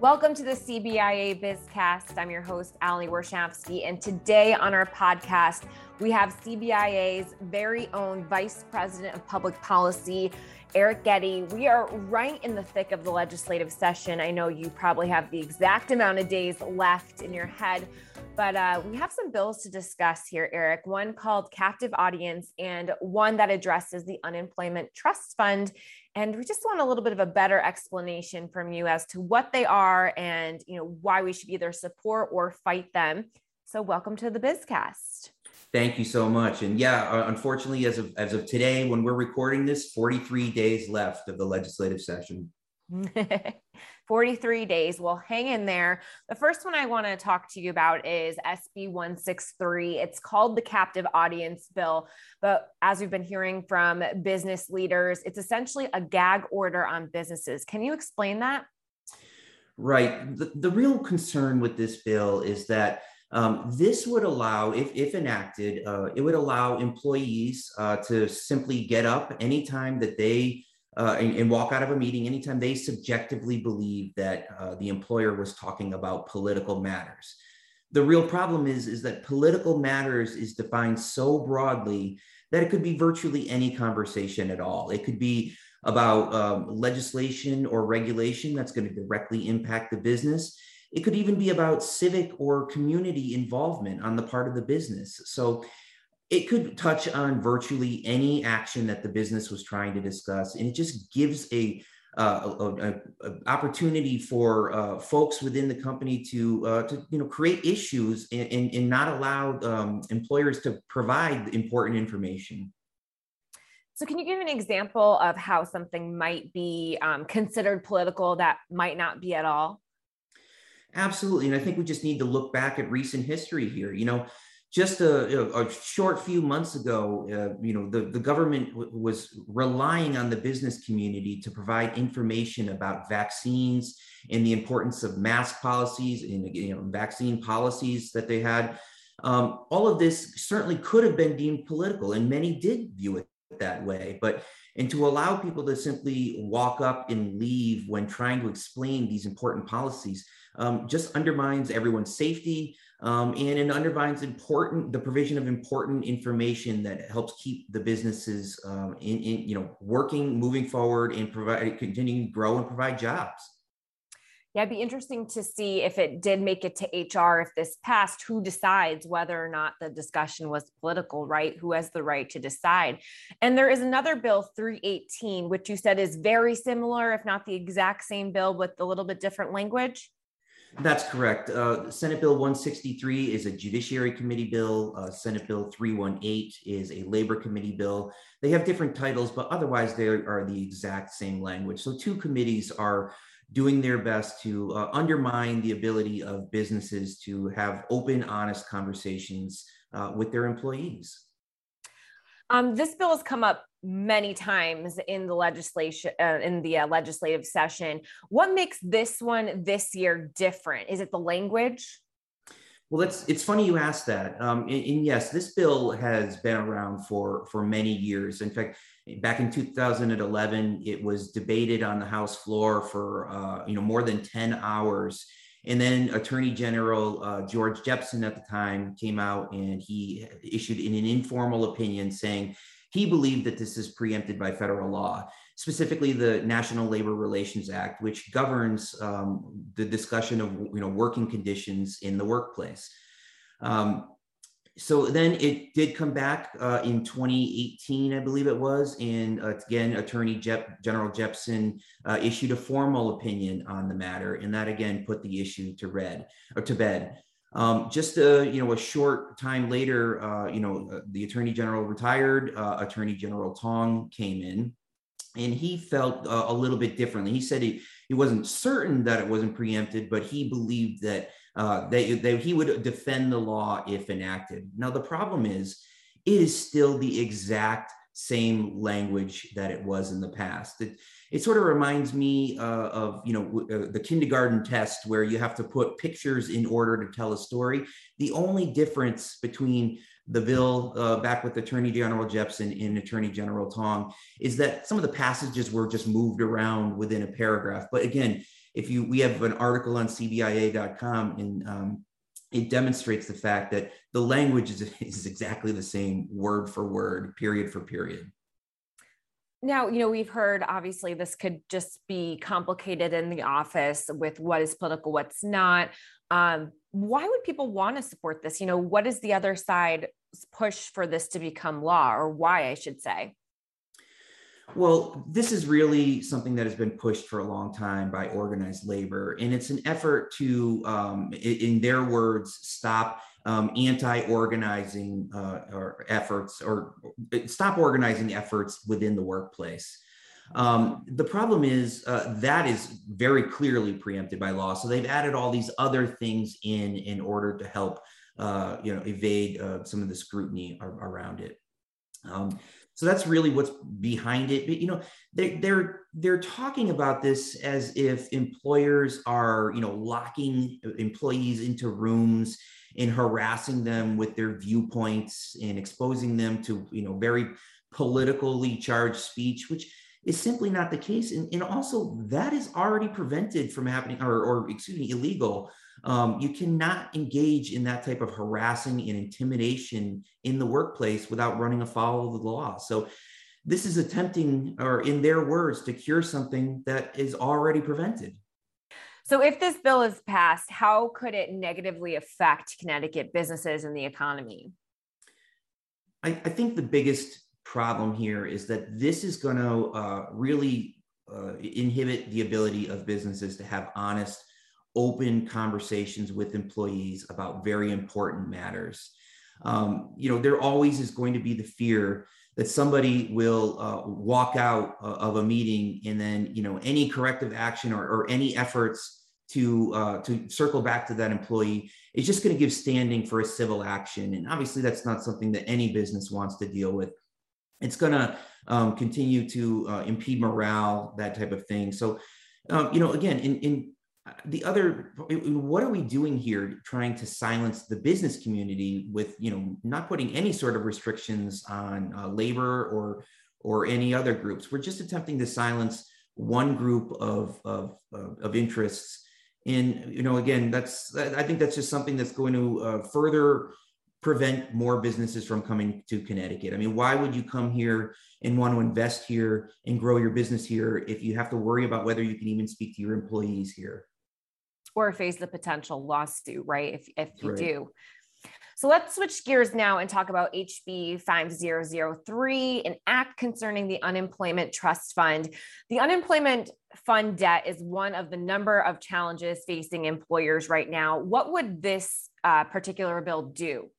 Welcome to the CBIA Bizcast. I'm your host, Ali Warshawski, and today on our podcast, we have CBIA's very own Vice President of Public Policy, Eric Gjede. We are right in the thick of the legislative session. I know you probably have the exact amount of days left in your head, but uh, we have some bills to discuss here, Eric. One called Captive Audience, and one that addresses the Unemployment Trust Fund. And we just want a little bit of a better explanation from you as to what they are and you know why we should either support or fight them. So welcome to the Bizcast. Thank you so much. And yeah, unfortunately, as of as of today, when we're recording this, 43 days left of the legislative session. 43 days. Well, hang in there. The first one I want to talk to you about is SB 163. It's called the Captive Audience Bill. But as we've been hearing from business leaders, it's essentially a gag order on businesses. Can you explain that? Right. The, the real concern with this bill is that um, this would allow, if, if enacted, uh, it would allow employees uh, to simply get up anytime that they uh, and, and, walk out of a meeting anytime they subjectively believe that uh, the employer was talking about political matters. The real problem is, is that political matters is defined so broadly that it could be virtually any conversation at all. It could be about um, legislation or regulation that's going to directly impact the business. It could even be about civic or community involvement on the part of the business. So it could touch on virtually any action that the business was trying to discuss and it just gives a uh, opportunity for uh, folks within the company to uh, to you know create issues and, and, and not allow um, employers to provide important information. So, can you give an example of how something might be um, considered political that might not be at all? Absolutely, and I think we just need to look back at recent history here. You know, just a, a, short few months ago, uh, you know, the, the government w- was relying on the business community to provide information about vaccines and the importance of mask policies and you know, vaccine policies that they had. Um, all of this certainly could have been deemed political, and many did view it that way. But and to allow people to simply walk up and leave when trying to explain these important policies um, just undermines everyone's safety um, and it undermines important the provision of important information that helps keep the businesses um, in, in, you know working moving forward and provide continuing to grow and provide jobs. Yeah it'd be interesting to see if it did make it to hr if this passed who decides whether or not the discussion was political right? Who has the right to decide? And there is another bill 318 which you said is very similar if not the exact same bill with a little bit different language that's correct. Uh, Senate Bill 163 is a Judiciary Committee bill. Uh, Senate Bill 318 is a Labor Committee bill. They have different titles, but otherwise they are the exact same language. So, two committees are doing their best to uh, undermine the ability of businesses to have open, honest conversations uh, with their employees. Um, this bill has come up many times in the legislation uh, in the uh, legislative session. What makes this one this year different? Is it the language? Well, it's it's funny you asked that. Um, and, and, yes, this bill has been around for for many years. In fact, back in 2011, it was debated on the House floor for uh, you know more than 10 hours. And then Attorney General uh, George Jepsen at the time came out and he issued an informal opinion saying he believed that this is preempted by federal law, specifically the National Labor Relations Act, which governs um, the discussion of you know working conditions in the workplace. Um, so then it did come back uh, in 2018, I believe it was, and uh, again, Attorney Jep- General Jepsen uh, issued a formal opinion on the matter, and that again put the issue to red or to bed. Um, just a you know a short time later, uh, you know uh, the attorney general retired. Uh, attorney General Tong came in, and he felt uh, a little bit differently. He said he he wasn't certain that it wasn't preempted, but he believed that uh, they, they he would defend the law if enacted. Now the problem is, it is still the exact same language that it was in the past. It, it sort of reminds me uh, of you know uh, the kindergarten test where you have to put pictures in order to tell a story. The only difference between the bill uh, back with Attorney General Jepsen and Attorney General Tong is that some of the passages were just moved around within a paragraph. But again, if you we have an article on CBIA.com and um, it demonstrates the fact that the language is, is exactly the same word for word, period for period. Now, you know, we've heard obviously this could just be complicated in the office with what is political, what's not. Um, why would people want to support this? You know, what is the other side push for this to become law, or why I should say? Well, this is really something that has been pushed for a long time by organized labor, and it's an effort to, um, in their words, stop um, anti-organizing uh, or efforts or uh, stop organizing efforts within the workplace. Um, the problem is uh, that is very clearly preempted by law. So they've added all these other things in in order to help uh, you know evade uh, some of the scrutiny ar- around it. Um, so that's really what's behind it. But you know, they, they're they're talking about this as if employers are you know locking employees into rooms and harassing them with their viewpoints and exposing them to you know very politically charged speech, which is simply not the case. And, and also that is already prevented from happening or, or excuse me, illegal. Um, you cannot engage in that type of harassing and intimidation in the workplace without running afoul of the law. So this is attempting, or in their words, to cure something that is already prevented. So, if this bill is passed, how could it negatively affect Connecticut businesses and the economy? I, I think the biggest problem here is that this is going to uh, really uh, inhibit the ability of businesses to have honest, open conversations with employees about very important matters. Um, you know, there always is going to be the fear that somebody will uh, walk out uh, of a meeting and then you know any corrective action or, or any efforts to uh, to circle back to that employee is just going to give standing for a civil action. And obviously that's not something that any business wants to deal with. It's going to um, continue to uh, impede morale that type of thing. So um, you know again in, in the other what are we doing here trying to silence the business community with you know not putting any sort of restrictions on uh, labor or or any other groups? We're just attempting to silence one group of of, of interests. And you know again that's i think that's just something that's going to uh, further prevent more businesses from coming to connecticut. I mean why would you come here and want to invest here and grow your business here if you have to worry about whether you can even speak to your employees here or face the potential lawsuit, right? If, if you right. do. So let's switch gears now and talk about HB 5003, an act concerning the Unemployment Trust Fund. The Unemployment Fund debt is one of the number of challenges facing employers right now. What would this uh, particular bill do?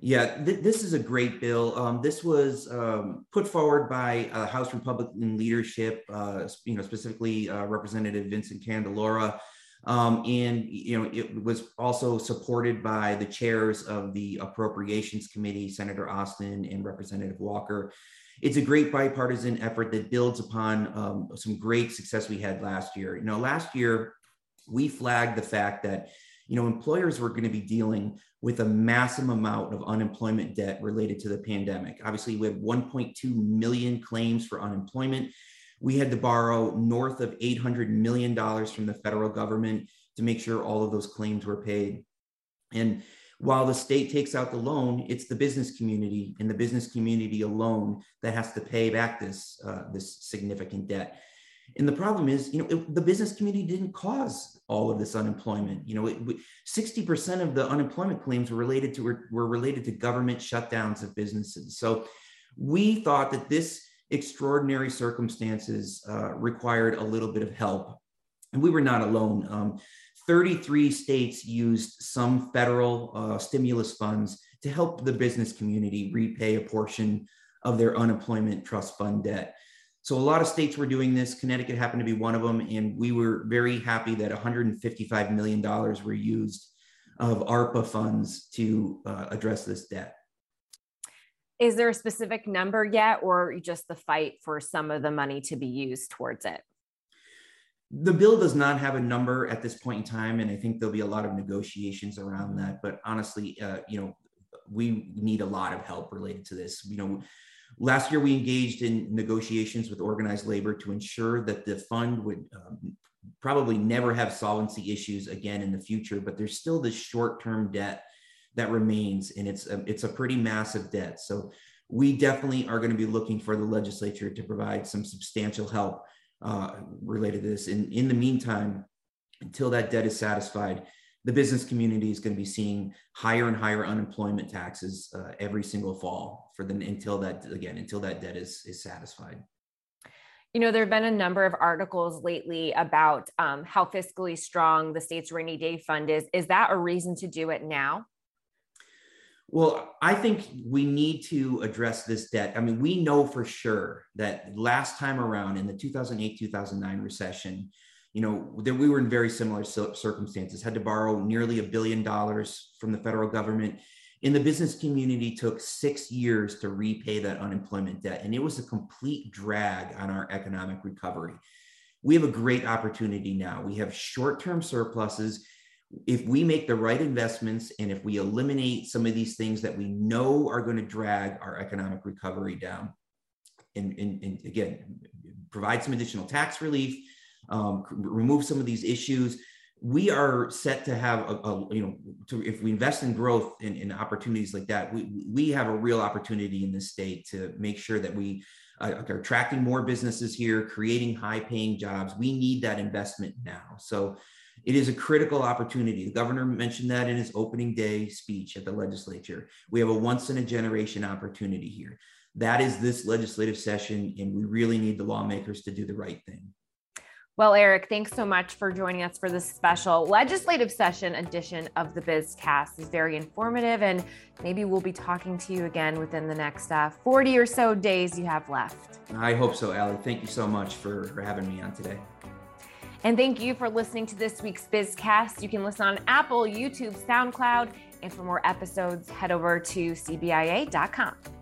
Yeah, th- this is a great bill. Um, this was um, put forward by uh, House Republican leadership, uh, you know, specifically uh, Representative Vincent Candelora. Um, and you know it was also supported by the chairs of the Appropriations Committee, Senator Osten and Representative Walker. It's a great bipartisan effort that builds upon um, some great success we had last year. You know, last year we flagged the fact that you know employers were going to be dealing with a massive amount of unemployment debt related to the pandemic. Obviously, we have 1.2 million claims for unemployment we had to borrow north of $800 million from the federal government to make sure all of those claims were paid. And while the state takes out the loan, it's the business community and the business community alone that has to pay back this, uh, this significant debt. And the problem is, you know, it, the business community didn't cause all of this unemployment. You know, it, 60% of the unemployment claims were related to were, were related to government shutdowns of businesses. So we thought that this extraordinary circumstances uh, required a little bit of help. And we were not alone. Um, 33 states used some federal uh, stimulus funds to help the business community repay a portion of their unemployment trust fund debt. So a lot of states were doing this. Connecticut happened to be one of them. And we were very happy that $155 million were used of ARPA funds to uh, address this debt is there a specific number yet or just the fight for some of the money to be used towards it the bill does not have a number at this point in time and i think there'll be a lot of negotiations around that but honestly uh, you know we need a lot of help related to this. You know, last year we engaged in negotiations with organized labor to ensure that the fund would um, probably never have solvency issues again in the future, but there's still this short-term debt that remains, and it's a, it's a pretty massive debt. So we definitely are going to be looking for the legislature to provide some substantial help uh, related to this. And in the meantime, until that debt is satisfied, the business community is going to be seeing higher and higher unemployment taxes uh, every single fall for the until that again until that debt is is satisfied. You know, there have been a number of articles lately about um, how fiscally strong the state's rainy day fund is. Is that a reason to do it now? Well, I think we need to address this debt. I mean, we know for sure that last time around in the 2008 2009 recession, you know, that we were in very similar circumstances, had to borrow nearly a billion dollars from the federal government. In the business community, took six years to repay that unemployment debt, and it was a complete drag on our economic recovery. We have a great opportunity now. We have short term surpluses if we make the right investments and if we eliminate some of these things that we know are going to drag our economic recovery down and, and, and again provide some additional tax relief um, remove some of these issues we are set to have a, a you know to, if we invest in growth and opportunities like that we, we have a real opportunity in this state to make sure that we uh, are attracting more businesses here creating high paying jobs. We need that investment now. So it is a critical opportunity. The governor mentioned that in his opening day speech at the legislature. We have a once in a generation opportunity here. That is this legislative session, and we really need the lawmakers to do the right thing. Well, Eric, thanks so much for joining us for this special legislative session edition of the BizCast. It's very informative, and maybe we'll be talking to you again within the next uh, 40 or so days you have left. I hope so, Allie. Thank you so much for, for having me on today. And thank you for listening to this week's BizCast. You can listen on Apple, YouTube, SoundCloud, and for more episodes, head over to cbia.com.